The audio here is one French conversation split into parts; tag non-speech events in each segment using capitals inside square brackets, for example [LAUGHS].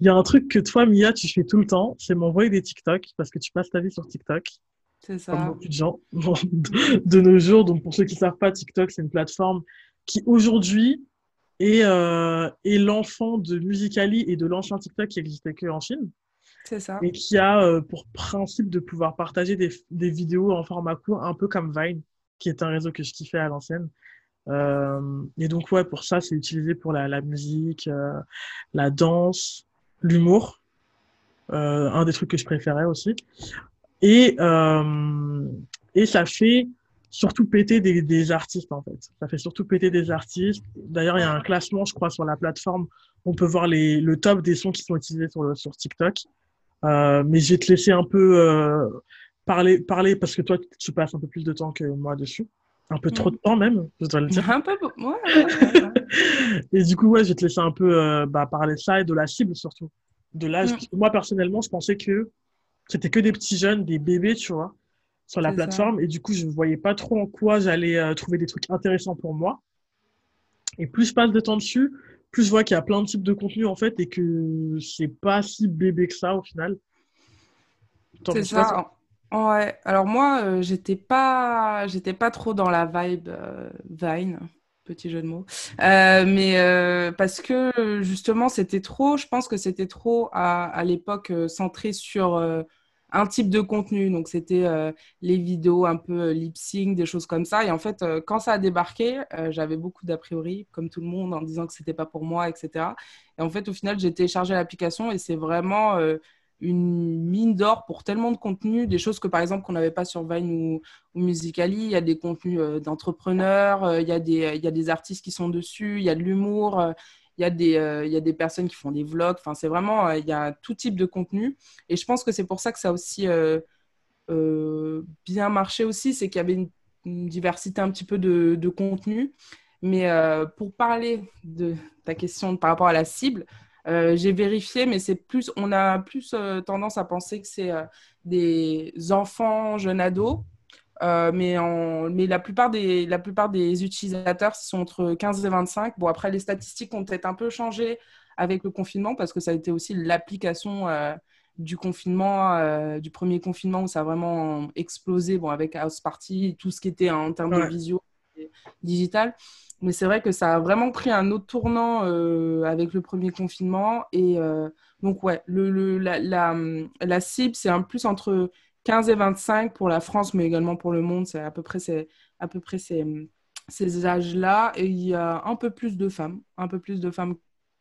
Il y a un truc que toi, Mia, tu fais tout le temps, c'est m'envoyer des TikTok parce que tu passes ta vie sur TikTok. C'est ça. Comme beaucoup de gens de nos jours. Donc, pour ceux qui ne savent pas, TikTok, c'est une plateforme qui aujourd'hui est, euh, est l'enfant de Musicali et de l'ancien TikTok qui existait que en Chine. C'est ça. Et qui a euh, pour principe de pouvoir partager des, des, vidéos en format court, un peu comme Vine, qui est un réseau que je kiffais à l'ancienne. Euh, et donc, ouais, pour ça, c'est utilisé pour la, la musique, la danse, l'humour. Euh, un des trucs que je préférais aussi. Et, euh, et ça fait surtout péter des, des, artistes, en fait. Ça fait surtout péter des artistes. D'ailleurs, il y a un classement, je crois, sur la plateforme. On peut voir les, le top des sons qui sont utilisés sur, sur TikTok. Euh, mais je vais te laisser un peu euh, parler, parler parce que toi, tu passes un peu plus de temps que moi dessus. Un peu trop de temps même, je dois le dire. Un peu, ouais. ouais, ouais. Et du coup, ouais, je vais te laisser un peu euh, bah, parler de ça et de la cible surtout. De l'âge. Mm. Moi, personnellement, je pensais que c'était que des petits jeunes, des bébés, tu vois, sur la plateforme. Ça. Et du coup, je ne voyais pas trop en quoi j'allais euh, trouver des trucs intéressants pour moi. Et plus je passe de temps dessus, plus je vois qu'il y a plein de types de contenus en fait et que c'est pas si bébé que ça au final. C'est ça. Ouais. Alors moi, euh, j'étais pas, j'étais pas trop dans la vibe euh, Vine, petit jeu de mots, euh, mais euh, parce que justement c'était trop. Je pense que c'était trop à, à l'époque euh, centré sur un type de contenu. Donc c'était les vidéos un peu lip sync, des choses comme ça. Et en fait, quand ça a débarqué, j'avais beaucoup d'a priori, comme tout le monde, en disant que c'était pas pour moi, etc. Et en fait, au final, j'ai téléchargé l'application et c'est vraiment une mine d'or pour tellement de contenus, des choses que par exemple qu'on n'avait pas sur Vine ou, ou Musically. Il y a des contenus euh, d'entrepreneurs, euh, il, y a des, il y a des artistes qui sont dessus, il y a de l'humour, euh, il, y a des, il y a des personnes qui font des vlogs. Enfin, c'est vraiment, il y a tout type de contenu. Et je pense que c'est pour ça que ça a aussi bien marché aussi, c'est qu'il y avait une, une, diversité un petit peu de, de contenu. Mais pour parler de ta question par rapport à la cible, euh, j'ai vérifié, mais c'est plus, on a plus euh, tendance à penser que c'est euh, des enfants, jeunes ados. mais, en, mais la, plupart des, la plupart des utilisateurs sont entre 15 et 25. Bon, après, les statistiques ont peut-être un peu changé avec le confinement parce que ça a été aussi l'application du confinement, du premier confinement où ça a vraiment explosé bon, avec House Party, tout ce qui était en termes ouais. de visio digital. Mais c'est vrai que ça a vraiment pris un autre tournant euh, avec le premier confinement. Et euh, donc, ouais, la, la, cible, c'est un plus entre 15 et 25 pour la France, mais également pour le monde. C'est à peu près, c'est, à peu près ces, ces âges-là. Et il y a un peu plus de femmes, un peu plus de femmes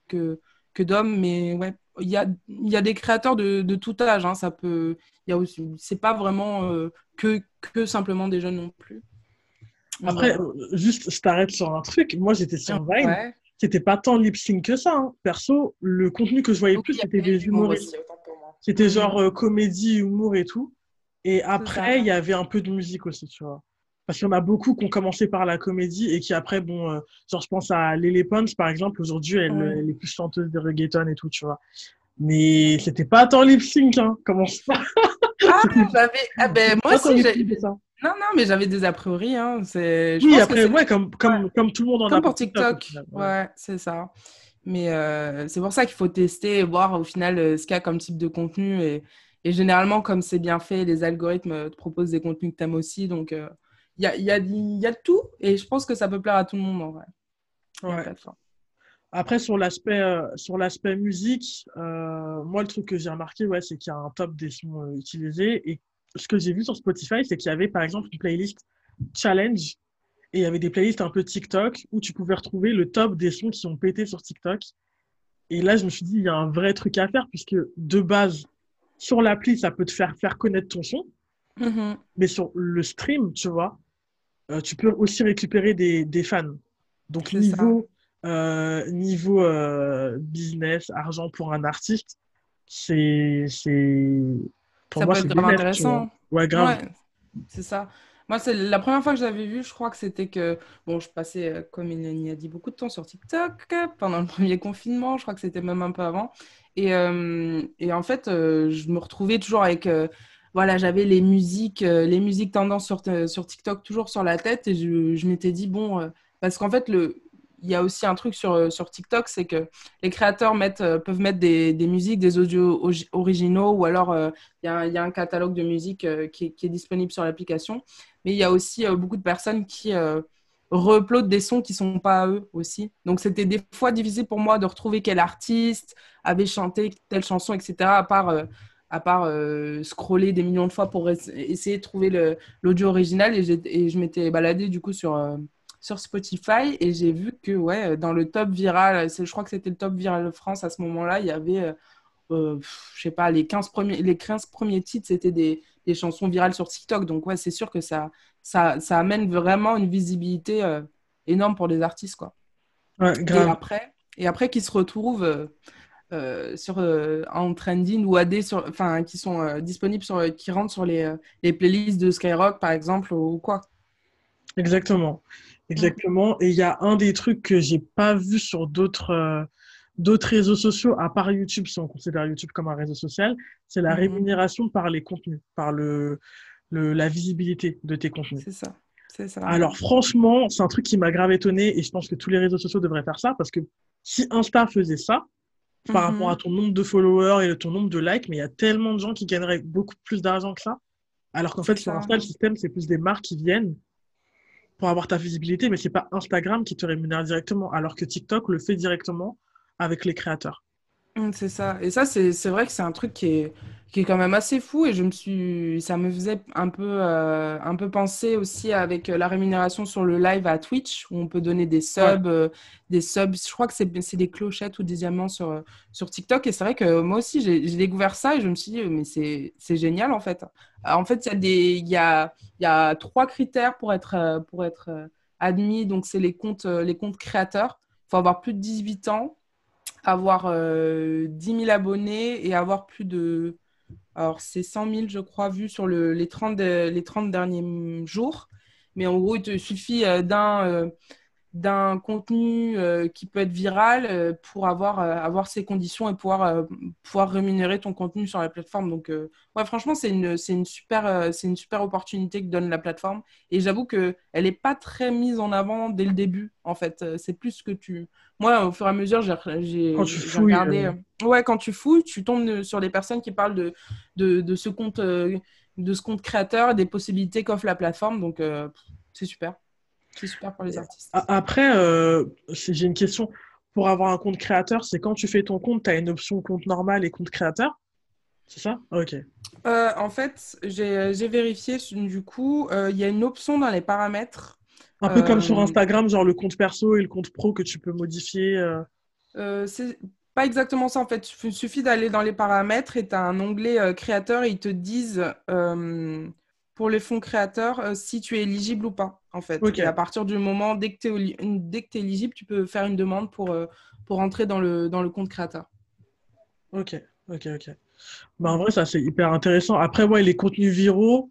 que, que d'hommes. Mais ouais, il y a, il y a des créateurs de, tout âge. Hein, ça peut, c'est pas vraiment euh, que, que simplement des jeunes non plus. Après, ouais. juste, je t'arrête sur un truc. Moi, j'étais sur Vine. Ouais. C'était pas tant lip sync que ça. Hein. Perso, le contenu que je voyais Donc, plus, c'était des humoristes. C'était mmh. genre euh, comédie, humour et tout. Et après, il y avait un peu de musique aussi, tu vois. Parce qu'il y en a beaucoup qui ont commencé par la comédie et qui après, bon, euh, genre, je pense à Lele Pons, par exemple. Aujourd'hui, elle, elle, est plus chanteuse de reggaeton et tout, tu vois. Mais c'était pas tant lip sync, hein. Comment ça? Ah, [LAUGHS] j'avais. Ah, ben, moi aussi, j'ai. Non, non, mais j'avais des a priori. Hein. Je oui, après, ouais, comme, comme, ouais. comme tout le monde en comme a. Comme pour TikTok. TikTok ouais, ouais c'est ça. Mais euh, c'est pour ça qu'il faut tester et voir au final euh, ce qu'il y a comme type de contenu. Et, et généralement, comme c'est bien fait, les algorithmes te proposent des contenus que tu aimes aussi. Donc, il euh, y, a, y, a, y a tout. Et je pense que ça peut plaire à tout le monde en vrai. Ouais. Après, sur l'aspect euh, sur l'aspect musique, euh, moi, le truc que j'ai remarqué, ouais, c'est qu'il y a un top des sons euh, utilisés et ce que j'ai vu sur Spotify, c'est qu'il y avait par exemple une playlist challenge et il y avait des playlists un peu TikTok où tu pouvais retrouver le top des sons qui ont pété sur TikTok. Et là, je me suis dit, il y a un vrai truc à faire puisque de base, sur l'appli, ça peut te faire faire connaître ton son. Mm -hmm. Mais sur le stream, tu vois, euh, tu peux aussi récupérer des, des fans. Donc, niveau, euh, niveau euh, business, argent pour un artiste, c'est pour ça moi, peut être grave intéressant. Ouais, grave. Ouais, c'est ça. Moi, c'est la première fois que j'avais vu, je crois que c'était que, bon, je passais, euh, comme il y a dit, beaucoup de temps sur TikTok pendant le [LAUGHS] premier confinement, je crois que c'était même un peu avant. Et, euh, et en fait, euh, je me retrouvais toujours avec, euh, voilà, j'avais les musiques, les musiques tendances sur, sur TikTok toujours sur la tête et je, je m'étais dit, bon, parce qu'en fait, le, y a aussi un truc sur, sur TikTok, c'est que les créateurs mettent, peuvent mettre des, musiques, des audios originaux, ou alors il y, a un catalogue de musique qui, est disponible sur l'application. Mais il y a aussi beaucoup de personnes qui re des sons qui sont pas à eux aussi. Donc c'était des fois difficile pour moi de retrouver quel artiste avait chanté telle chanson, etc. À part, euh, à part euh, scroller des millions de fois pour essayer de trouver l'audio original. Et, je m'étais baladée du coup sur, euh, sur Spotify et j'ai vu que ouais, dans le top viral, je crois que c'était le top viral de France à ce moment-là, il y avait, je sais pas, les 15 premiers, les 15 premiers titres, c'était des, des chansons virales sur TikTok. Donc ouais, c'est sûr que ça, ça, ça, amène vraiment une visibilité euh, énorme pour les artistes. Quoi. Et après, et après qu'ils se retrouvent euh, euh, sur, en trending ou AD, sur, enfin, qui sont disponibles, sur, qui rentrent sur les, les, playlists de Skyrock, par exemple, ou, quoi. Exactement. Exactement. Et il y a un des trucs que j'ai pas vu sur d'autres d'autres réseaux sociaux, à part YouTube, si on considère YouTube comme un réseau social, c'est la mhm. rémunération par les contenus, par le, la visibilité de tes contenus. C'est ça. ça. Alors franchement, c'est un truc qui m'a grave étonné et je pense que tous les réseaux sociaux devraient faire ça parce que si Insta faisait ça, par rapport mhm. à ton nombre de followers et ton nombre de likes, mais il y a tellement de gens qui gagneraient beaucoup plus d'argent que ça. Alors qu'en fait, sur Insta, le système, c'est plus des marques qui viennent pour avoir ta visibilité, mais c'est pas Instagram qui te rémunère directement, alors que TikTok le fait directement avec les créateurs. Mm, c'est ça. Et ça, c'est vrai que c'est un truc qui est, qui est quand même assez fou. Et je me suis, ça me faisait un peu, euh, un peu penser aussi avec la rémunération sur le live à Twitch, où on peut donner des subs, euh, des subs. Je crois que c'est des clochettes ou des diamants sur, sur TikTok. Et c'est vrai que moi aussi, j'ai découvert ça et je me suis dit, mais c'est génial en fait. En fait, il y, a des, il y, a, y a trois critères pour être, pour être admis. Donc, c'est les comptes, les comptes créateurs. Il faut avoir plus de 18 ans avoir 10 euh, 000 abonnés et avoir plus de. Alors, c'est 100 000, je crois, vus sur le, les, 30, les 30 derniers jours. Mais en gros, il te suffit euh, d'un euh, d'un contenu euh, qui peut être viral euh, pour avoir, euh, avoir ces conditions et pouvoir, pouvoir rémunérer ton contenu sur la plateforme. Donc, ouais, franchement, c'est une, une, super, c'est une super opportunité que donne la plateforme. Et j'avoue qu'elle n'est pas très mise en avant dès le début, en fait. C'est plus que tu... Moi, au fur et à mesure, j'ai regardé... Ouais, quand tu fouilles, tu tombes sur des personnes qui parlent de, de, de ce compte... de ce compte créateur, des possibilités qu'offre la plateforme. Donc, c'est super. C'est super pour les artistes. Après, euh, j'ai une question. Pour avoir un compte créateur, c'est quand tu fais ton compte, tu as une option compte normal et compte créateur? C'est ça? Ok. Euh, en fait, j'ai vérifié, du coup, euh, il y a une option dans les paramètres. Un peu comme sur Instagram, genre le compte perso et le compte pro que tu peux modifier. c'est pas exactement ça en fait. Il suffit d'aller dans les paramètres et tu as un onglet créateur et ils te disent pour les fonds créateurs euh, si tu es éligible ou pas, en fait. Et à partir du moment, dès que tu es, éligible, tu peux faire une demande pour, euh, pour entrer dans le, dans le compte créateur. Ok, ok, ok. Bah, en vrai, ça, c'est hyper intéressant. Après, ouais, les contenus viraux,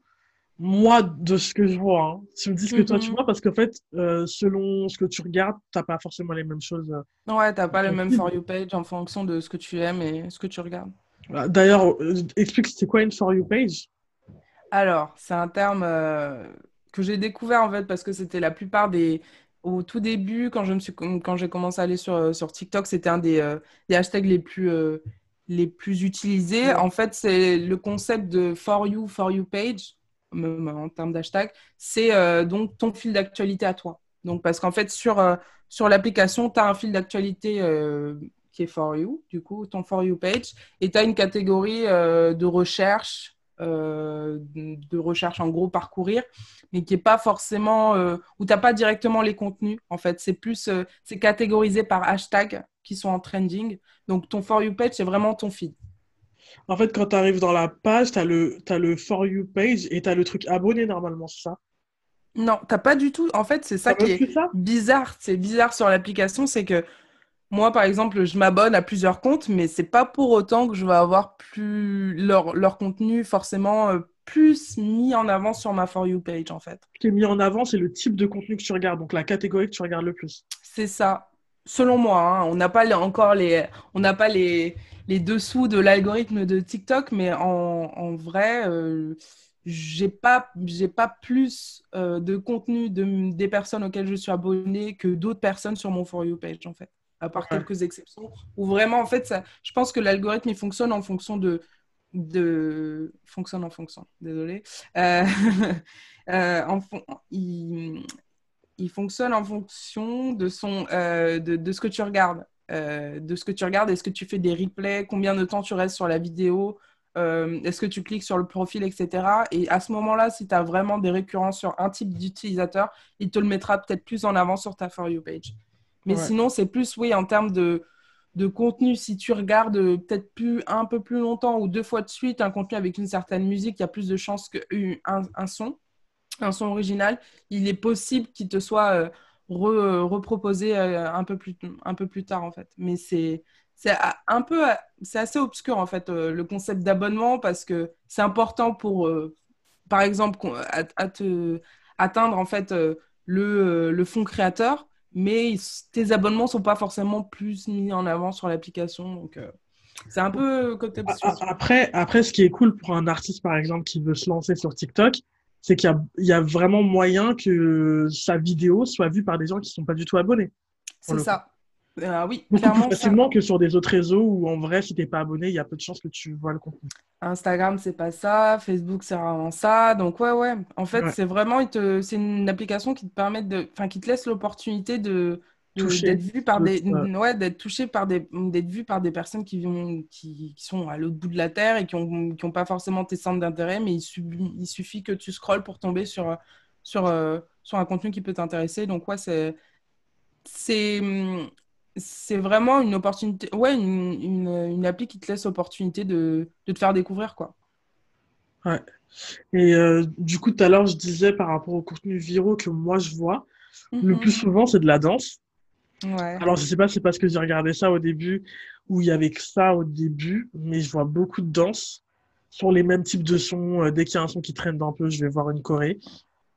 moi, de ce que je vois, hein, tu me dis ce que toi tu mhm. vois, parce qu'en fait, euh, selon ce que tu regardes, tu n'as pas forcément les mêmes choses. ouais, tu n'as pas le même For You page en fonction de ce que tu aimes et ce que tu regardes. Bah, d'ailleurs, explique, c'est quoi une For You page? Alors, c'est un terme euh, que j'ai découvert en fait parce que c'était la plupart des. Au tout début, quand je me suis quand j'ai commencé à aller sur, euh, sur TikTok, c'était un des, euh, des, hashtags les plus, les plus utilisés. En fait, c'est le concept de For You, For You page, en termes d'hashtag, c'est donc ton fil d'actualité à toi. Donc, parce qu'en fait, sur, sur l'application, tu as un fil d'actualité qui est For You, du coup, ton For You page, et tu as une catégorie de recherche euh, de recherche, en gros, parcourir, mais qui est pas forcément, euh, où tu n'as pas directement les contenus, en fait. C'est plus, euh, c'est catégorisé par hashtag qui sont en trending. Donc, ton For You page, c'est vraiment ton feed. En fait, quand tu arrives dans la page, tu as le, as le For You page et tu as le truc abonné, normalement, c'est ça? Non, tu pas du tout. En fait, c'est ça qui est bizarre. C'est bizarre sur l'application, c'est que moi, par exemple, je m'abonne à plusieurs comptes, mais c'est pas pour autant que je vais avoir plus leur, leur contenu forcément euh, plus mis en avant sur ma For You page, en fait. Ce qui est mis en avant, c'est le type de contenu que tu regardes, donc la catégorie que tu regardes le plus. C'est ça. Selon moi, hein. on n'a pas encore les, on n'a pas les, les dessous de l'algorithme de TikTok, mais en, en vrai, euh, j'ai pas j'ai pas plus de contenu de, des personnes auxquelles je suis abonnée que d'autres personnes sur mon for you page en fait à part quelques exceptions où vraiment en fait ça je pense que l'algorithme il fonctionne en fonction de de fonctionne en fonction désolé euh, [LAUGHS] en, il, il fonctionne en fonction de, son, euh, de, de, ce que tu regardes. Euh, de ce que tu regardes, est-ce que tu fais des replays, combien de temps tu restes sur la vidéo, euh, est-ce que tu cliques sur le profil, etc. Et à ce moment-là, si tu as vraiment des récurrences sur un type d'utilisateur, il te le mettra peut-être plus en avant sur ta For You page. Mais sinon, c'est plus, oui, en termes de, de contenu, si tu regardes peut-être plus un peu plus longtemps ou deux fois de suite un contenu avec une certaine musique, il y a plus de chances qu'un un son un son original, il est possible qu'il te soit euh, reproposé euh, un, peu plus, un peu plus tard, en fait. Mais c'est c'est un peu c'est assez obscur en fait euh, le concept d'abonnement parce que c'est important pour par exemple à, te, atteindre en fait le, le fonds créateur mais tes abonnements sont pas forcément plus mis en avant sur l'application donc c'est un peu côté après après ce qui est cool pour un artiste par exemple qui veut se lancer sur TikTok c'est qu'il y, a vraiment moyen que sa vidéo soit vue par des gens qui ne sont pas du tout abonnés. C'est ça. Euh, oui, Beaucoup plus facilement que sur des autres réseaux où en vrai, si tu n'es pas abonné, il y a peu de chances que tu vois le contenu. Instagram, c'est pas ça. Facebook, c'est vraiment ça. Donc, ouais, ouais. En fait, c'est vraiment, c'est une application qui te permet de, enfin, qui te laisse l'opportunité de, d'être vu par des ouais, d'être touché par des d'être vu par des personnes qui vont qui, qui sont à l'autre bout de la terre et qui ont qui ont pas forcément tes centres d'intérêt mais il, il, suffit que tu scrolles pour tomber sur sur euh, sur un contenu qui peut t'intéresser donc ouais c'est c'est c'est vraiment une opportunité ouais une, une, une, appli qui te laisse l'opportunité de, de te faire découvrir quoi ouais et euh, du coup tout à l'heure je disais par rapport au contenu viraux que moi je vois le mm-hmm. plus souvent c'est de la danse alors, je sais pas, c'est parce que j'ai regardé ça au début, où il y avait que ça au début, mais je vois beaucoup de danse sur les mêmes types de sons. Euh, dès qu'il y a un son qui traîne d'un peu, je vais voir une Corée.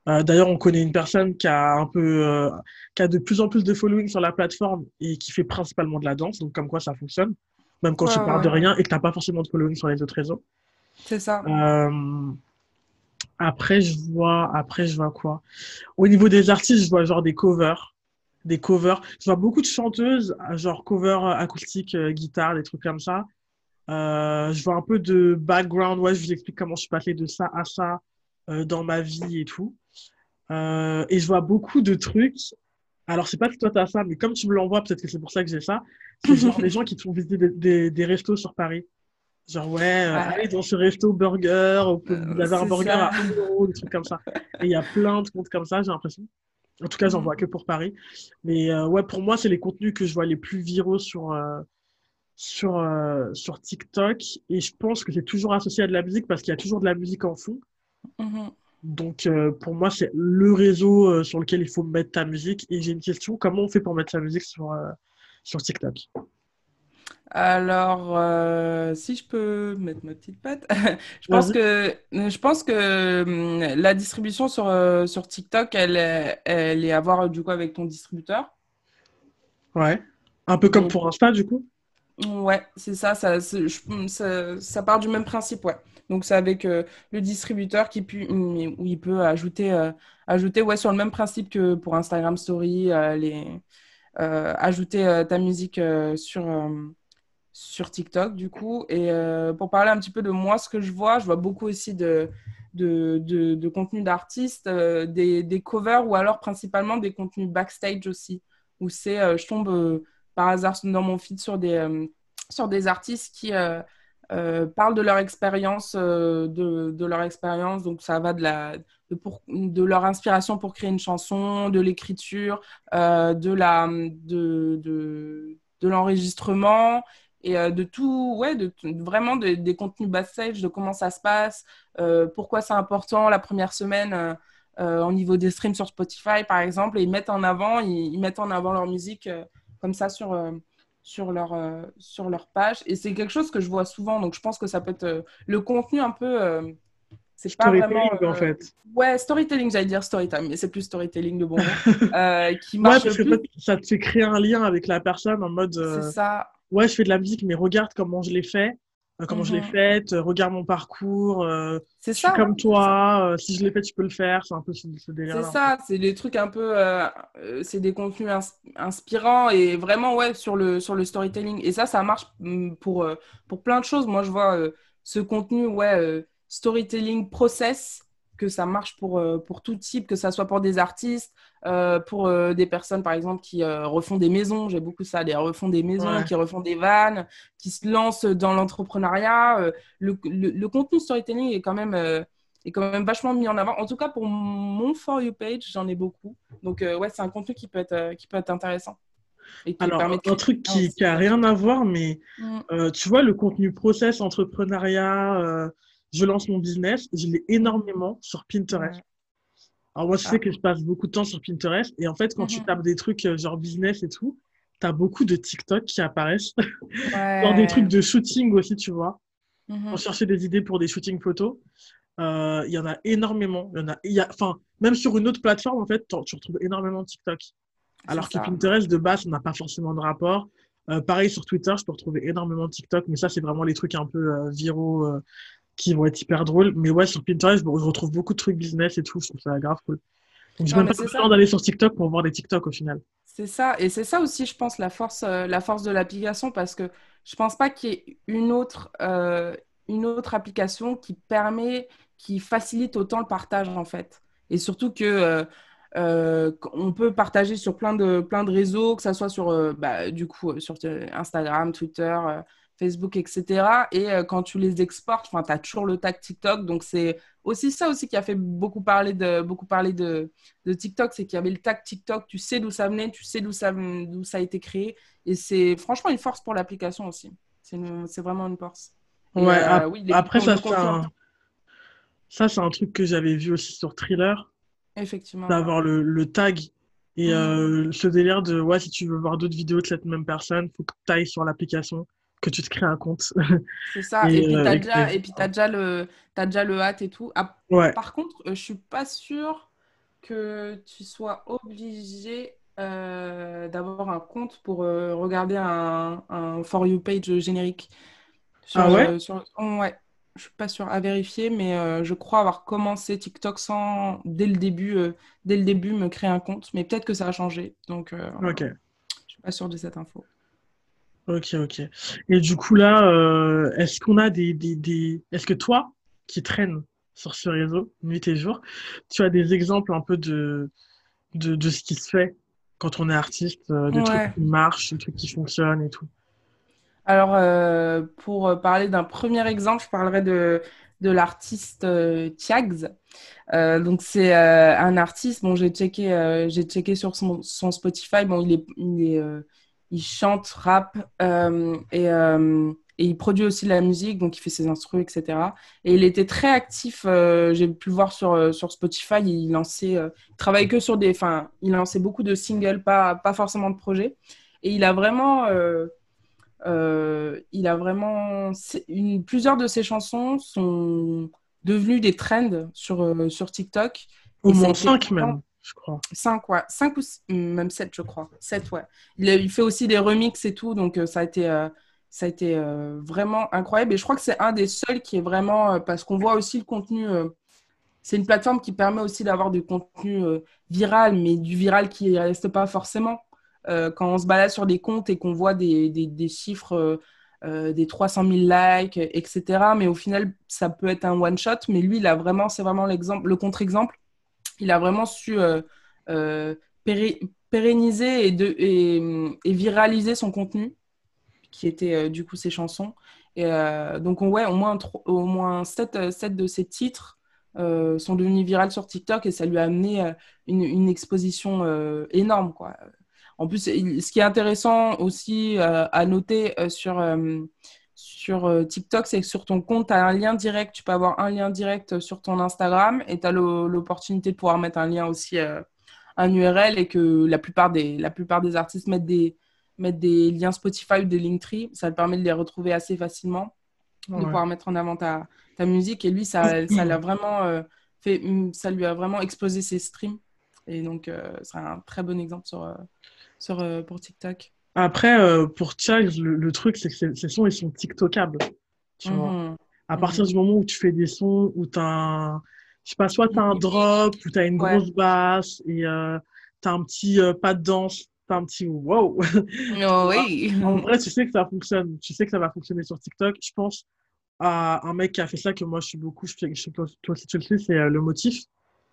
Euh, D'ailleurs, on connaît une personne qui a un peu, euh, qui a de plus en plus de following sur la plateforme et qui fait principalement de la danse. Donc, comme quoi ça fonctionne, même quand tu parles de rien et que t'as pas forcément de following sur les autres réseaux. C'est ça. Euh, après, je vois, après, je vois quoi? Au niveau des artistes, je vois genre des covers des covers. Je vois beaucoup de chanteuses, genre cover acoustique, euh, guitare, des trucs comme ça. Euh, je vois un peu de background, ouais, je vous explique comment je suis passé de ça à ça euh, dans ma vie et tout. Et je vois beaucoup de trucs. Alors, c'est pas que toi, tu as ça, mais comme tu me l'envoies, peut-être que c'est pour ça que j'ai ça. C'est genre [LAUGHS] des gens qui te font visiter des, des, restos sur Paris. Genre, ouais, allez dans ce resto burger, vous avez un burger à 1 euro, des trucs comme ça. Et il y a plein de comptes comme ça, j'ai l'impression. En tout cas, j'en vois que pour Paris. Mais euh, ouais, pour moi, c'est les contenus que je vois les plus viraux sur, euh, sur, euh, sur TikTok. Et je pense que c'est toujours associé à de la musique parce qu'il y a toujours de la musique en fond. Mm-hmm. Donc, pour moi, c'est le réseau sur lequel il faut mettre ta musique. Et j'ai une question comment on fait pour mettre sa musique sur, sur TikTok? Alors, euh, si je peux mettre ma petite patte, [LAUGHS] je pense que, je pense que hum, la distribution sur, euh, sur TikTok, elle, elle est à voir du coup avec ton distributeur. Ouais. Un peu comme pour Insta, du coup? Ouais, c'est ça ça, ça, ça, part du même principe, ouais. Donc, c'est avec euh, le distributeur qui hum, où il peut ajouter, ajouter ouais, sur le même principe que pour Instagram Story, les, ajouter ta musique sur TikTok, du coup. Et euh, pour parler un petit peu de moi, ce que je vois, je vois beaucoup aussi de, de, contenu d'artistes, euh, des, des, covers ou alors principalement des contenus backstage aussi, où c'est, euh, je tombe par hasard dans mon feed sur des, sur des artistes qui parlent de leur expérience, de, de, leur expérience. Donc ça va de, la, de, leur inspiration pour créer une chanson, de l'écriture, de la, de, de, l'enregistrement et euh, de tout, ouais, de, vraiment des contenus backstage, de comment ça se passe, euh, pourquoi c'est important la première semaine euh, au niveau des streams sur Spotify, par exemple, et ils mettent en avant, ils, mettent en avant leur musique comme ça sur, sur, leur, sur leur page. Et c'est quelque chose que je vois souvent, donc je pense que ça peut être le contenu un peu. c'est pas vraiment. en fait. Ouais, storytelling, j'allais dire storytime, mais c'est plus storytelling de bon [LAUGHS] qui marche ouais, parce que ça te fait créer un lien avec la personne en mode. C'est ça ouais, je fais de la musique, mais regarde comment je l'ai fait. Comment je l'ai mhm. faite, regarde mon parcours, c'est ça, comme toi, si je l'ai fait, tu peux le faire, c'est un peu ce, délire. C'est ça, c'est des trucs un peu, c'est des contenus inspirants et vraiment, ouais, sur le, sur le storytelling. Et ça, ça marche mm, pour, pour plein de choses. Moi, je vois ce contenu, ouais, storytelling process, que ça marche pour, pour tout type, que ça soit pour des artistes, euh, pour euh, des personnes, par exemple, qui euh, refont des maisons. J'ai beaucoup ça, des refont des maisons, qui refont des vannes, qui se lancent dans l'entrepreneuriat. Le, le, contenu storytelling est quand même est quand même vachement mis en avant. En tout cas, pour mon For You page, j'en ai beaucoup. Donc, ouais, c'est un contenu qui peut être, qui peut être intéressant. Et qui Alors, un truc qui n'a rien à voir, mais mm. tu vois, le contenu process, entrepreneuriat, je lance mon business, je l'ai énormément sur Pinterest. Alors moi, je sais ah. que je passe beaucoup de temps sur Pinterest et en fait, quand tu mhm. tapes des trucs euh, genre business et tout, tu as beaucoup de TikTok qui apparaissent. Ouais. [LAUGHS] genre des trucs de shooting aussi, tu vois. Mhm. Pour chercher des idées pour des shootings photos. Euh, il y en a énormément. Y en a, y a, enfin, même sur une autre plateforme, en fait, tu retrouves énormément de TikTok. Alors que Pinterest, de base, n'a pas forcément de rapport. Euh, pareil sur Twitter, je peux retrouver énormément de TikTok, mais ça, c'est vraiment les trucs un peu viraux qui vont être hyper drôles. Mais ouais, sur Pinterest, je retrouve beaucoup de trucs business et tout. Je trouve ça grave cool. Donc, j'ai même pas le temps d'aller sur TikTok pour voir des TikTok au final. C'est ça. Et c'est ça aussi, je pense, la force, euh, la force de l'application parce que je pense pas qu'il y ait une autre, euh, une autre application qui permet, qui facilite autant le partage en fait. Et surtout que. Euh, on peut partager sur plein de, plein de réseaux, que ce soit sur, bah, du coup, sur Instagram, Twitter, Facebook, etc. Et euh, quand tu les exportes, tu as toujours le tag TikTok. Donc, c'est aussi ça aussi qui a fait beaucoup parler de, beaucoup parler de, de TikTok, c'est qu'il y avait le tag TikTok. Tu sais d'où ça venait, tu sais d'où ça, d'où ça a été créé. Et c'est franchement une force pour l'application aussi. C'est, vraiment une force. ouais, euh, oui, après, ça, c'est un... ça, c'est un truc que j'avais vu aussi sur Thriller. Effectivement. D'avoir le, le, tag. Et mmh. euh, ce délire de, ouais, si tu veux voir d'autres vidéos de cette même personne, il faut que tu ailles sur l'application que tu te crées un compte. [LAUGHS] C'est ça. et, puis, tu as, déjà, et puis as déjà le, as déjà le hâte et tout. Ah, par contre, euh, je suis pas sûre que tu sois obligé euh, d'avoir un compte pour euh, regarder un, un, For You page générique. ah ouais? sur, Ouais. Je suis pas sûre à vérifier, mais je crois avoir commencé TikTok sans, dès le début, dès le début me créer un compte. Mais peut-être que ça a changé. Donc, ok. je suis pas sûre de cette info. Ok, ok. Et du coup, là, euh, est-ce qu'on a des, des, des... Est-ce que toi, qui traînes sur ce réseau, nuit et jour, tu as des exemples un peu de, de, de ce qui se fait quand on est artiste, euh, des trucs qui marchent, des trucs qui fonctionnent et tout? Alors, euh, pour parler d'un premier exemple, je parlerai de, de l'artiste Tiags. donc, c'est un artiste, bon, j'ai checké, j'ai checké sur son, son, Spotify, bon, il est... Il est il chante, rap euh, euh, et, il produit aussi de la musique, donc il fait ses instruments, etc. Et il était très actif, euh, j'ai pu le voir sur, sur Spotify, il lançait, il travaillait que sur des, enfin, il lançait beaucoup de singles, pas, pas forcément de projets. Et il a vraiment, il a vraiment, une, plusieurs de ses chansons sont devenues des trends sur, sur TikTok. Au moins cinq même je crois. 5, ouais. 5 ou même 7, je crois. 7, ouais. Il, il, fait aussi des remixes et tout, donc euh, ça a été, euh, ça a été euh, vraiment incroyable. Et je crois que c'est un des seuls qui est vraiment, parce qu'on voit aussi le contenu, c'est une plateforme qui permet aussi d'avoir du contenu viral, mais du viral qui ne reste pas forcément. quand on se balade sur des comptes et qu'on voit des, des, chiffres, des 300 000 likes, etc., mais au final, ça peut être un one-shot, mais lui, a vraiment, c'est vraiment l'exemple, le contre-exemple il a vraiment su euh, euh, pérenniser et, de, et, viraliser son contenu, qui était euh, du coup ses chansons. Et, donc, ouais, au moins, au moins 7, de ses titres sont devenus virales sur TikTok et ça lui a amené une, exposition énorme. Quoi. En plus, ce qui est intéressant aussi à noter sur sur euh, TikTok, c'est que sur ton compte, tu as un lien direct. Tu peux avoir un lien direct sur ton Instagram et tu as l'opportunité de pouvoir mettre un lien aussi, euh, un URL et que la plupart des, la plupart des artistes mettent des, mettent des liens Spotify ou des Linktree. Ça te permet de les retrouver assez facilement, de pouvoir mettre en avant ta, ta musique. Et lui, ça, ça l'a vraiment euh, fait, ça lui a vraiment explosé ses streams. Et donc, c'est un très bon exemple sur, sur, pour TikTok. Après, euh, pour Charles, le, truc, c'est que ces sons, ils sont TikTokables. Tu vois. Mhm. À partir du moment où tu fais des sons, où tu as un, je sais pas, soit tu as un drop, ou tu as une grosse basse, et euh, tu as un petit euh, pas de danse, tu as un petit wow. [LAUGHS] Oh, oui. en vrai, tu sais que ça fonctionne. Tu sais que ça va fonctionner sur TikTok. Je pense à un mec qui a fait ça, que moi je suis beaucoup, je sais, que toi aussi tu le sais, c'est euh, le motif.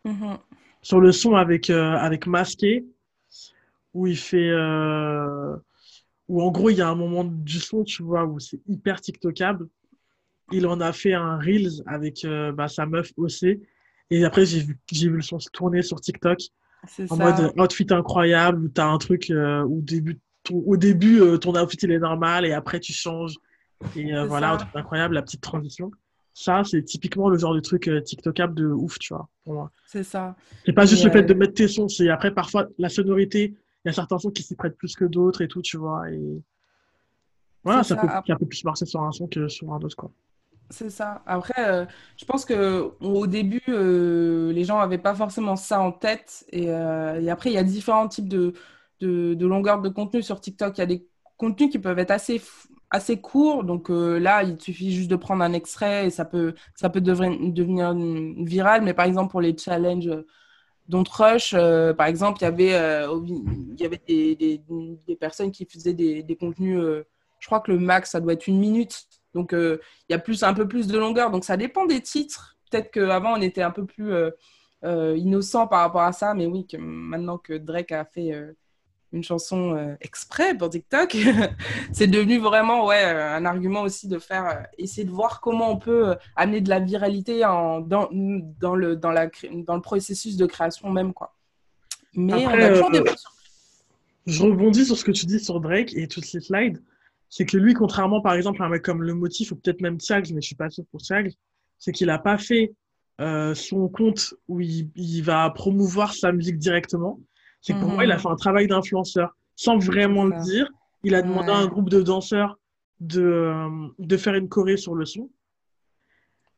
Mhm. Sur le son avec, euh, avec Masqué, où il fait. Euh, où en gros, il y a un moment du son, tu vois, où c'est hyper TikTokable. Il en a fait un Reels avec bah, sa meuf OC. Et après, j'ai vu, j'ai vu le son se tourner sur TikTok. En mode outfit incroyable, où tu as un truc où au début, ton, au début ton outfit il est normal et après tu changes et euh, voilà, truc incroyable, la petite transition. Ça, c'est typiquement le genre de truc euh, TikTokable de ouf, tu vois, pour moi. C'est ça. C'est pas juste le fait de euh, mettre tes sons, c'est après parfois la sonorité. Il y a certains sons qui s'y prêtent plus que d'autres et tout, tu vois. Et voilà, ça, peut un peu plus marcher sur un son que sur un autre, quoi. C'est ça. Après, je pense que au début, les gens n'avaient pas forcément ça en tête. Et, et après, il y a différents types de, de, de longueurs de contenu sur TikTok. Il y a des contenus qui peuvent être assez assez court. Donc euh, là, il suffit juste de prendre un extrait et ça peut, ça peut devenir, viral. Mais par exemple, pour les challenges dont Rush, euh, par exemple, il y avait, euh, des, personnes qui faisaient des, des contenus, je crois que le max, ça doit être une minute. Donc il y a plus, un peu plus de longueur. Donc ça dépend des titres. Peut-être qu'avant, on était un peu plus innocent par rapport à ça. Mais oui, que maintenant que Drake a fait une chanson euh, exprès pour TikTok, [LAUGHS] c'est devenu vraiment ouais, euh, un argument aussi de faire, euh, essayer de voir comment on peut amener de la viralité en, dans, dans, le, dans, la, dans le processus de création même. Quoi. Mais on a toujours des Je rebondis sur ce que tu dis sur Drake et toutes ces slides. C'est que lui, contrairement par exemple à un mec comme Le Motif ou peut-être même Thiags, mais je suis pas sûr pour Thiags, c'est qu'il n'a pas fait son compte où il, il va promouvoir sa musique directement c'est que pour moi, il a mhm. fait un travail d'influenceur sans vraiment le dire. Il a demandé à un groupe de danseurs de, euh, de faire une choré sur le son.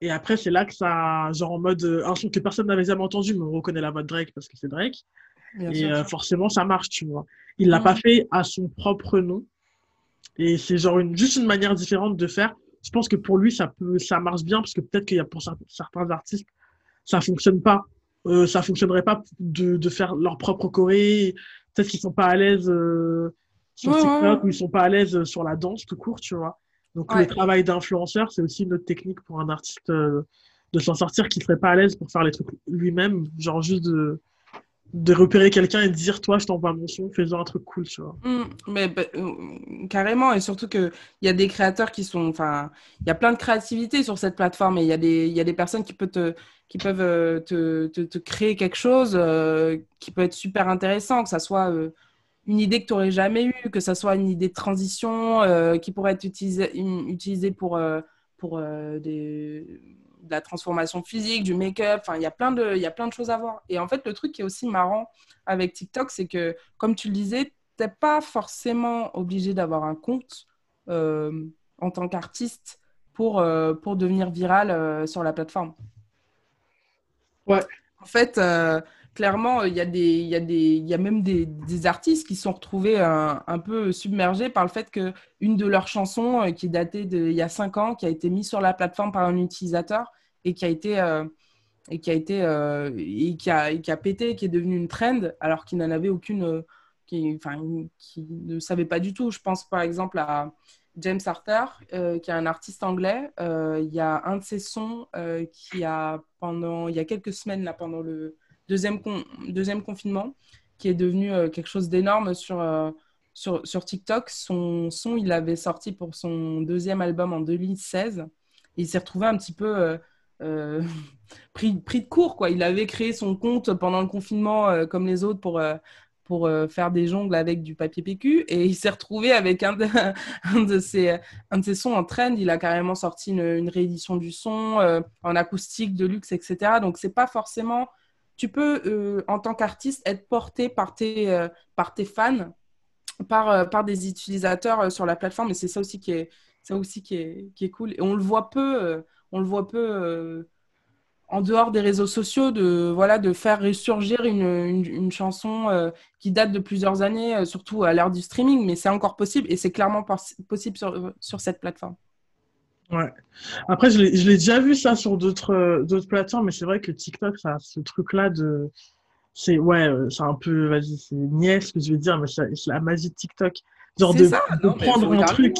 Et après, c'est là que ça, genre en mode, euh, un son que personne n'avait jamais entendu, mais on reconnaît la voix de Drake parce que c'est Drake. et euh, forcément, ça marche, tu vois. Il l'a pas mhm. fait à son propre nom. Et c'est genre une, juste une manière différente de faire. Je pense que pour lui, ça peut, ça marche bien parce que peut-être qu'il y a pour certains artistes, ça fonctionne pas euh, ça fonctionnerait pas de, de, faire leur propre choré. Peut-être qu'ils sont pas à l'aise euh, sur TikTok ou ils sont pas à l'aise sur la danse tout court, tu vois. Donc le travail d'influenceur, c'est aussi une autre technique pour un artiste euh, de s'en sortir qui serait pas à l'aise pour faire les trucs lui-même, genre juste de de repérer quelqu'un et de dire toi je t'envoie mon son faisant un truc cool tu vois mmh, mais bah, euh, carrément et surtout que il y a des créateurs qui sont enfin il y a plein de créativité sur cette plateforme et il y a des il y a des personnes qui peuvent te qui peuvent euh, te, te, créer quelque chose euh, qui peut être super intéressant que ça soit une idée que tu n'aurais jamais eue que ça soit une idée de transition qui pourrait être utilisée utilisée pour pour de la transformation physique, du make-up. Il y a plein de, choses à voir. Et en fait, le truc qui est aussi marrant avec TikTok, c'est que, comme tu le disais, tu n'es pas forcément obligé d'avoir un compte euh, en tant qu'artiste pour, euh, pour devenir viral euh, sur la plateforme. En fait, clairement, il y, a y, y a même des, artistes qui sont retrouvés un, un, peu submergés par le fait qu'une de leurs chansons, qui datait d'il y a cinq ans, qui a été mise sur la plateforme par un utilisateur, et qui a été euh, et qui a été euh, et qui a, pété, qui est devenu une trend alors qu'il n'en avait aucune, euh, qui, enfin, qui ne savait pas du tout. Je pense par exemple à James Arthur, qui est un artiste anglais. il y a un de ses sons qui a pendant il y a quelques semaines là pendant le deuxième deuxième confinement, qui est devenu quelque chose d'énorme sur sur, sur, TikTok. Son son, il l'avait sorti pour son deuxième album en 2016. il s'est retrouvé un petit peu euh, [LAUGHS] pris, pris, de court. Quoi. Il avait créé son compte pendant le confinement euh, comme les autres pour, euh, pour faire des jongles avec du papier PQ et il s'est retrouvé avec [LAUGHS] un de, ses, un de ses sons en trend. Il a carrément sorti une, réédition du son en acoustique, de luxe, etc. Donc, c'est pas forcément. Tu peux, en tant qu'artiste, être porté par tes, par tes fans, par, par des utilisateurs sur la plateforme et c'est ça aussi qui est, ça aussi qui est, qui est cool. Et on le voit peu on le voit peu euh, en dehors des réseaux sociaux, de, voilà, de faire ressurgir une, chanson euh, qui date de plusieurs années, euh, surtout à l'ère du streaming, mais c'est encore possible et c'est clairement possible sur, cette plateforme. Ouais. Après, je l'ai déjà vu ça sur d'autres plateformes, mais c'est vrai que TikTok, ça ce truc-là de. C'est ouais, c'est un peu, vas-y, c'est niais ce que je veux dire, mais c'est la magie de TikTok. Genre de, de prendre un truc,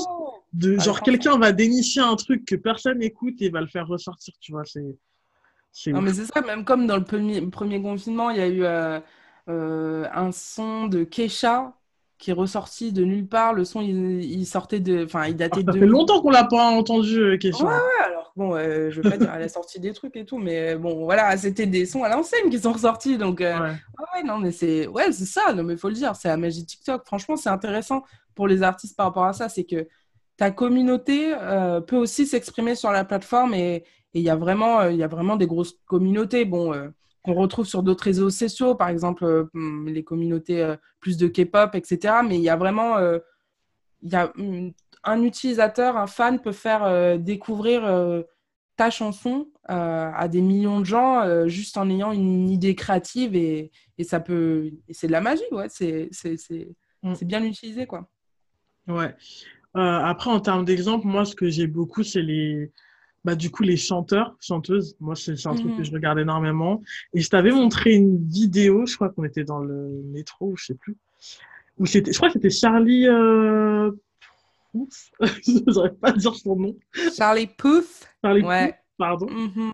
de, ah, genre quelqu'un va dénicher un truc que personne n'écoute et va le faire ressortir, tu vois. C'est. Non, mais c'est ça, même comme dans le premier, premier confinement, il y a eu euh, euh, un son de Kesha qui est ressorti de nulle part. Le son, il, sortait de. Enfin, il datait ah, de. Ça fait longtemps qu'on l'a pas entendu, euh, Kesha. Ouais, ouais, alors bon, je veux pas dire, elle a sorti des trucs et tout, mais bon, voilà, c'était des sons à l'ancienne qui sont ressortis. Donc, ouais. ouais. non, mais c'est. Ouais, c'est ça, non, mais faut le dire, c'est la magie TikTok. Franchement, c'est intéressant pour les artistes par rapport à ça, c'est que ta communauté peut aussi s'exprimer sur la plateforme et, et il y a vraiment, euh, il y a vraiment des grosses communautés. Bon, euh, qu'on retrouve sur d'autres réseaux sociaux, par exemple euh, hmm, les communautés plus de K-pop, etc. Mais il y a vraiment, il y a un utilisateur, un fan peut faire découvrir ta chanson à des millions de gens juste en ayant une idée créative et, et ça peut, c'est de la magie, ouais. C'est, c'est, c'est, mm. c'est bien utilisé, quoi. Ouais. après, en termes d'exemple, moi, ce que j'ai beaucoup, c'est les bah, du coup, les chanteurs, chanteuses, moi, c'est un truc que mhm. je regarde énormément. Et je t'avais montré une vidéo, je crois qu'on était dans le métro, je sais plus, où c'était, je crois que c'était Charlie, euh... [LAUGHS] j'arrive pas à dire son nom. Charlie Puth. Charlie ouais. pardon. Mhm.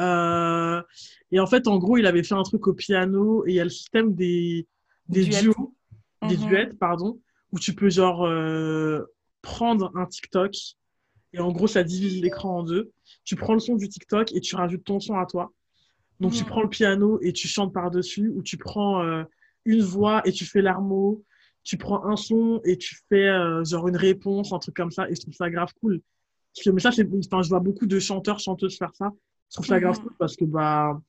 euh... Et en fait, en gros, il avait fait un truc au piano et il y a le système des, des duos, des mhm. duets, pardon, où tu peux genre euh, prendre un TikTok et en gros, ça divise l'écran en deux. Tu prends le son du TikTok et tu rajoutes ton son à toi. Donc, tu prends le piano et tu chantes par-dessus, ou tu prends euh, une voix et tu fais l'armo. Tu prends un son et tu fais euh, genre une réponse, un truc comme ça. Et je trouve ça grave cool. Parce que, mais ça, enfin, je vois beaucoup de chanteurs, chanteuses faire ça. Je trouve ça grave mm. cool parce que bah,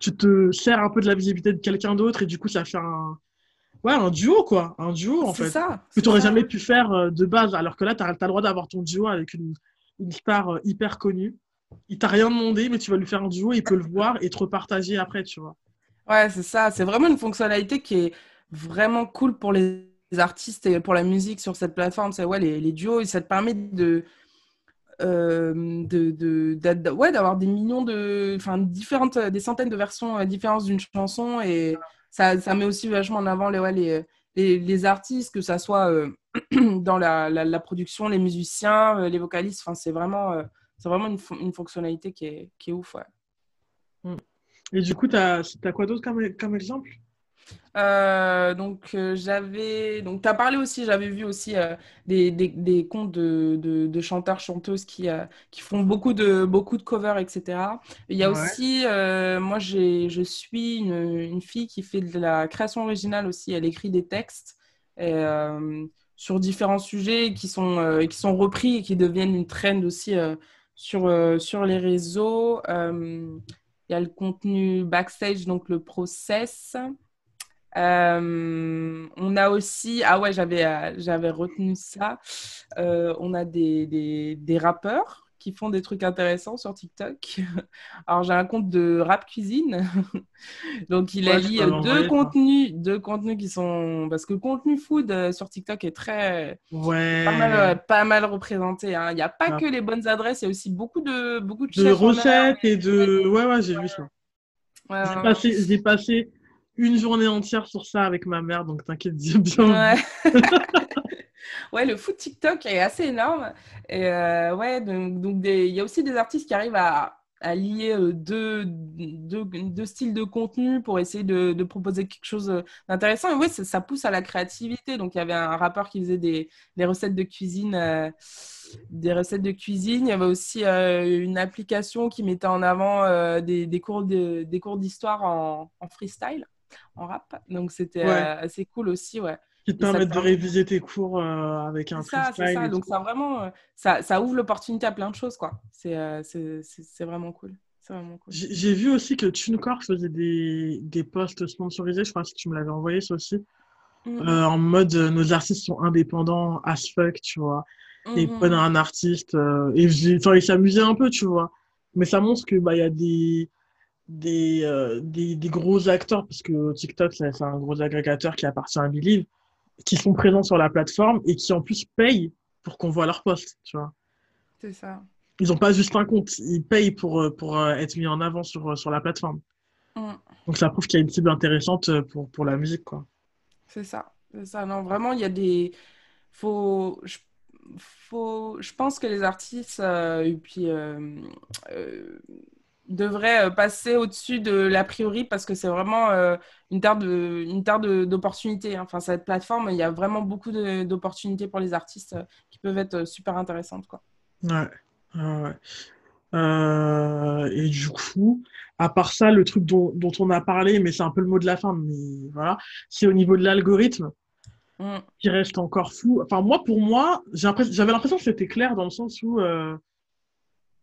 tu te sers un peu de la visibilité de quelqu'un d'autre et du coup, ça fait un, Ouais, un duo, quoi. Un duo, en fait. ça. Que tu n'aurais jamais pu faire euh, de base. Alors que là, tu as, le droit d'avoir ton duo avec une, une star euh, hyper connue. Il t'a rien demandé, mais tu vas lui faire un duo, il peut le voir et te repartager après, tu vois. Ouais, c'est ça. C'est vraiment une fonctionnalité qui est vraiment cool pour les artistes et pour la musique sur cette plateforme. C'est ouais, les, les, duos, ça te permet de. Euh, de, de, ouais, d'avoir des millions de, enfin, différentes, des centaines de versions différentes d'une chanson et ça, ça, met aussi vachement en avant les, les, les, artistes, que ça soit euh, [CLEARS THROAT] dans la, la, production, les musiciens, euh, les vocalistes. Enfin, c'est vraiment, euh, vraiment une, une, fonctionnalité qui est, qui est ouf. Ouais. Mm. Et du coup, tu as, quoi d'autre comme, comme exemple? Euh, donc, euh, j'avais. Donc, tu as parlé aussi, j'avais vu aussi euh, des, des, des, comptes de, de, de chanteurs, chanteuses qui, qui font beaucoup de, beaucoup de covers, etc. Il y a aussi. moi, je suis une, une, fille qui fait de la création originale aussi. Elle écrit des textes et, sur différents sujets qui sont, qui sont repris et qui deviennent une trend aussi sur, sur les réseaux. Il y a le contenu backstage, donc le process. Euh, on a aussi, ah ouais, j'avais, euh, j'avais retenu ça. Euh, on a des, des, des, rappeurs qui font des trucs intéressants sur TikTok. [LAUGHS] Alors j'ai un compte de rap cuisine, [LAUGHS] donc il a lié deux contenus, deux contenus qui sont parce que le contenu food sur TikTok est très ouais. pas, mal, pas mal représenté. Hein. Il n'y a pas ah. que les bonnes adresses, il y a aussi beaucoup de beaucoup de, de recettes et de ouais ouais j'ai vu ça. j'ai passé, j'ai passé une journée entière sur ça avec ma mère, donc t'inquiète bien. Ouais. [LAUGHS] [LAUGHS] ouais, le foot TikTok est assez énorme. Et euh, ouais, donc il y a aussi des artistes qui arrivent à, à lier euh, deux, deux, deux, styles de contenu pour essayer de, de proposer quelque chose euh, d'intéressant. Et oui, ça, ça, pousse à la créativité. Donc, il y avait un rappeur qui faisait des, des recettes de cuisine. des recettes de cuisine. Il y avait aussi une application qui mettait en avant des, des, cours d'histoire en, en, freestyle en rap. Donc c'était euh, assez cool aussi, ouais. Qui te permettent de réviser tes cours euh, avec un ça, freestyle. Ça. Donc ça vraiment, euh, ça, ça, ouvre l'opportunité à plein de choses, quoi. C'est vraiment cool. J'ai vu aussi que TuneCore faisait des, des posts sponsorisés, je crois que tu me l'avais envoyé ça aussi. Mhm. en mode nos artistes sont indépendants as fuck, tu vois. Et ils mhm. prennent un artiste et, ils s'amusaient un peu, tu vois. Mais ça montre que bah y a des euh, des, des, gros acteurs, parce que TikTok, c'est un gros agrégateur qui appartient à Believe, qui sont présents sur la plateforme et qui en plus payent pour qu'on voit leurs posts, tu vois. C'est ça. ils n'ont pas juste un compte, ils payent pour, pour être mis en avant sur, sur la plateforme. Mm. Donc ça prouve qu'il y a une cible intéressante pour, pour la musique, quoi. C'est ça, c'est ça. Non, vraiment, il y a des... Faut... Je... Faut... je pense que les artistes, et puis euh, passer au-dessus de l'a priori parce que c'est vraiment euh, une terre de une terre d'opportunités. Enfin, cette plateforme, il y a vraiment beaucoup d'opportunités pour les artistes euh, qui peuvent être super intéressantes, quoi. Ouais. ouais. et du coup, à part ça, le truc dont, dont on a parlé, mais c'est un peu le mot de la fin, mais voilà, c'est au niveau de l'algorithme mm. qui reste encore fou. Enfin, moi, pour moi, j'avais l'impression que c'était clair dans le sens où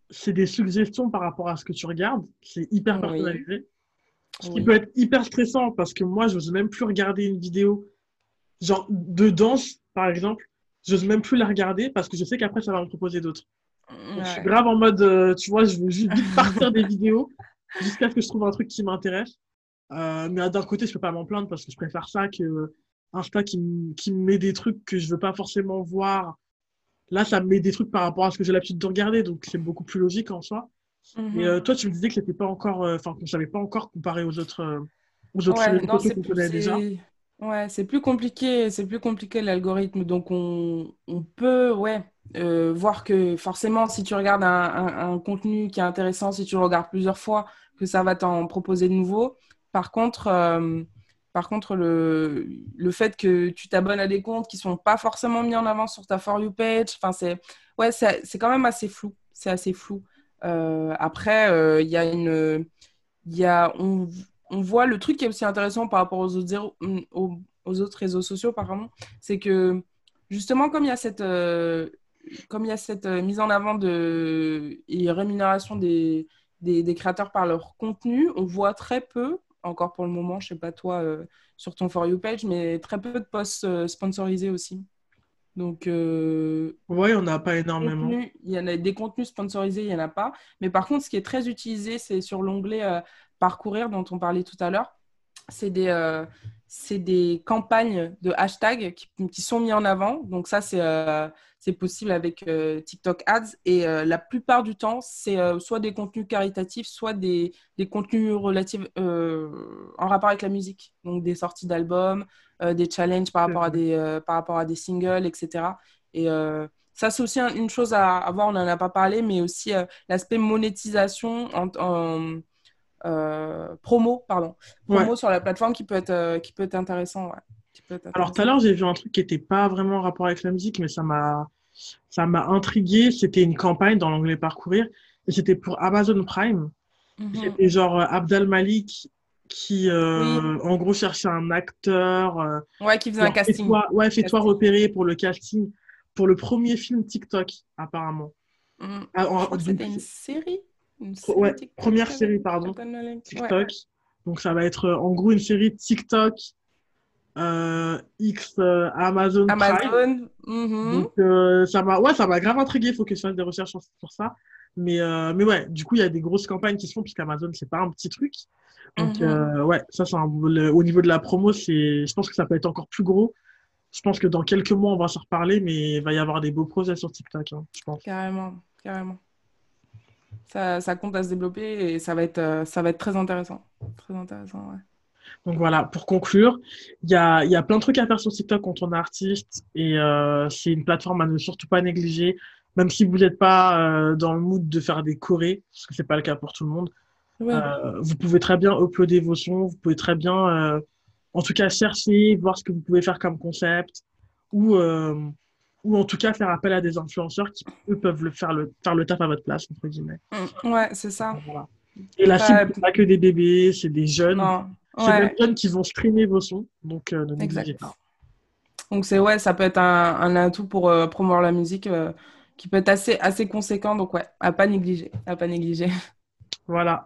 c'est des suggestions par rapport à ce que tu regardes. C'est hyper personnalisé. Ce qui peut être hyper stressant parce que moi, je n'ose même plus regarder une vidéo genre de danse, par exemple. Je n'ose même plus la regarder parce que je sais qu'après, ça va me proposer d'autres. Je suis grave en mode, euh, tu vois, je veux juste partir [LAUGHS] des vidéos jusqu'à ce que je trouve un truc qui m'intéresse. Euh, mais d'un côté, je peux pas m'en plaindre parce que je préfère ça que Insta qui, qui me met des trucs que je veux pas forcément voir Là, ça me met des trucs par rapport à ce que j'ai l'habitude de regarder, donc c'est beaucoup plus logique en soi. Et euh, toi, tu me disais que c'était pas encore, euh, enfin, qu'on savait pas encore comparé aux autres, euh, aux autres ouais, non, qu'on connaît déjà. Ouais, c'est plus compliqué, c'est plus compliqué l'algorithme. Donc on, on, peut, ouais, voir que forcément, si tu regardes un, un, contenu qui est intéressant, si tu le regardes plusieurs fois, que ça va t'en proposer de nouveau. Par contre, par contre, le, le fait que tu t'abonnes à des comptes qui sont pas forcément mis en avant sur ta For You page, c'est ouais, quand même assez flou. C'est assez flou. Euh, après, euh, il y a une. Y a, on, on, voit le truc qui est aussi intéressant par rapport aux autres, aux, aux autres réseaux sociaux, c'est que justement, comme il y a cette. Euh, comme il y a cette mise en avant de, et rémunération des, des créateurs par leur contenu, on voit très peu encore pour le moment, je sais pas toi, euh, sur ton For You page, mais très peu de posts euh, sponsorisés aussi. Donc, euh, oui, on n'a pas énormément. il y en a des contenus sponsorisés, il n'y en a pas. Mais par contre, ce qui est très utilisé, c'est sur l'onglet Parcourir dont on parlait tout à l'heure. C'est des, c'est des campagnes de hashtags qui, sont mis en avant. Donc ça, c'est c'est possible avec euh, TikTok Ads. Et euh, la plupart du temps, c'est euh, soit des contenus caritatifs, soit des, des contenus relatifs en rapport avec la musique. Donc des sorties d'albums, des challenges par rapport, à des, par rapport à des singles, etc. Et ça, c'est aussi une chose à, voir, on n'en a pas parlé, mais aussi l'aspect monétisation en, promo, pardon, promo sur la plateforme qui peut être, qui peut être intéressant. Ouais. Alors tout à l'heure, j'ai vu un truc qui n'était pas vraiment en rapport avec la musique, mais ça m'a ça m'a intrigué. C'était une campagne dans l'anglais Parcourir, et c'était pour Amazon Prime. Mm Et genre euh, Abdel Malik qui, euh, en gros, cherchait un acteur. Euh, ouais, qui faisait un casting. ouais, fais-toi repérer pour le casting pour le premier film TikTok, apparemment. Mm. Ah, c'était une série, Ouais, première série, pardon. TikTok. Donc ça va être en gros une série TikTok euh, X euh, Amazon. Amazon. Mhm. Donc, euh, ça m'a ouais, ça m'a grave intrigué. Il faut que je fasse des recherches sur, ça. Mais, mais ouais, du coup, il y a des grosses campagnes qui se font, puisqu'Amazon, c'est pas un petit truc. Donc, mhm. ouais, ça, c'est au niveau de la promo, c'est, je pense que ça peut être encore plus gros. Je pense que dans quelques mois, on va s'en reparler, mais il va y avoir des beaux projets sur TikTok, hein, je pense. Carrément, carrément. Ça, ça, compte à se développer et ça va être, ça va être très intéressant. Très intéressant, ouais. Donc voilà, pour conclure, il y a, y a, plein de trucs à faire sur TikTok quand on est artiste et euh, c'est une plateforme à ne surtout pas négliger, même si vous n'êtes pas euh, dans le mood de faire des chorés, parce que c'est pas le cas pour tout le monde. Euh, vous pouvez très bien uploader vos sons, vous pouvez très bien, euh, en tout cas, chercher, voir ce que vous pouvez faire comme concept, ou, euh, ou en tout cas faire appel à des influenceurs qui, eux, peuvent le faire, le, faire le taf à votre place, entre guillemets. Mm. Ouais, c'est ça. Et la cible, c'est pas que des bébés, c'est des jeunes. C'est des jeunes qui vont streamer vos sons, donc euh, ne pas. Donc c'est ouais, ça peut être un, un atout pour euh, promouvoir la musique euh, qui peut être assez assez conséquent. Donc ouais, à pas négliger, à pas négliger. Voilà.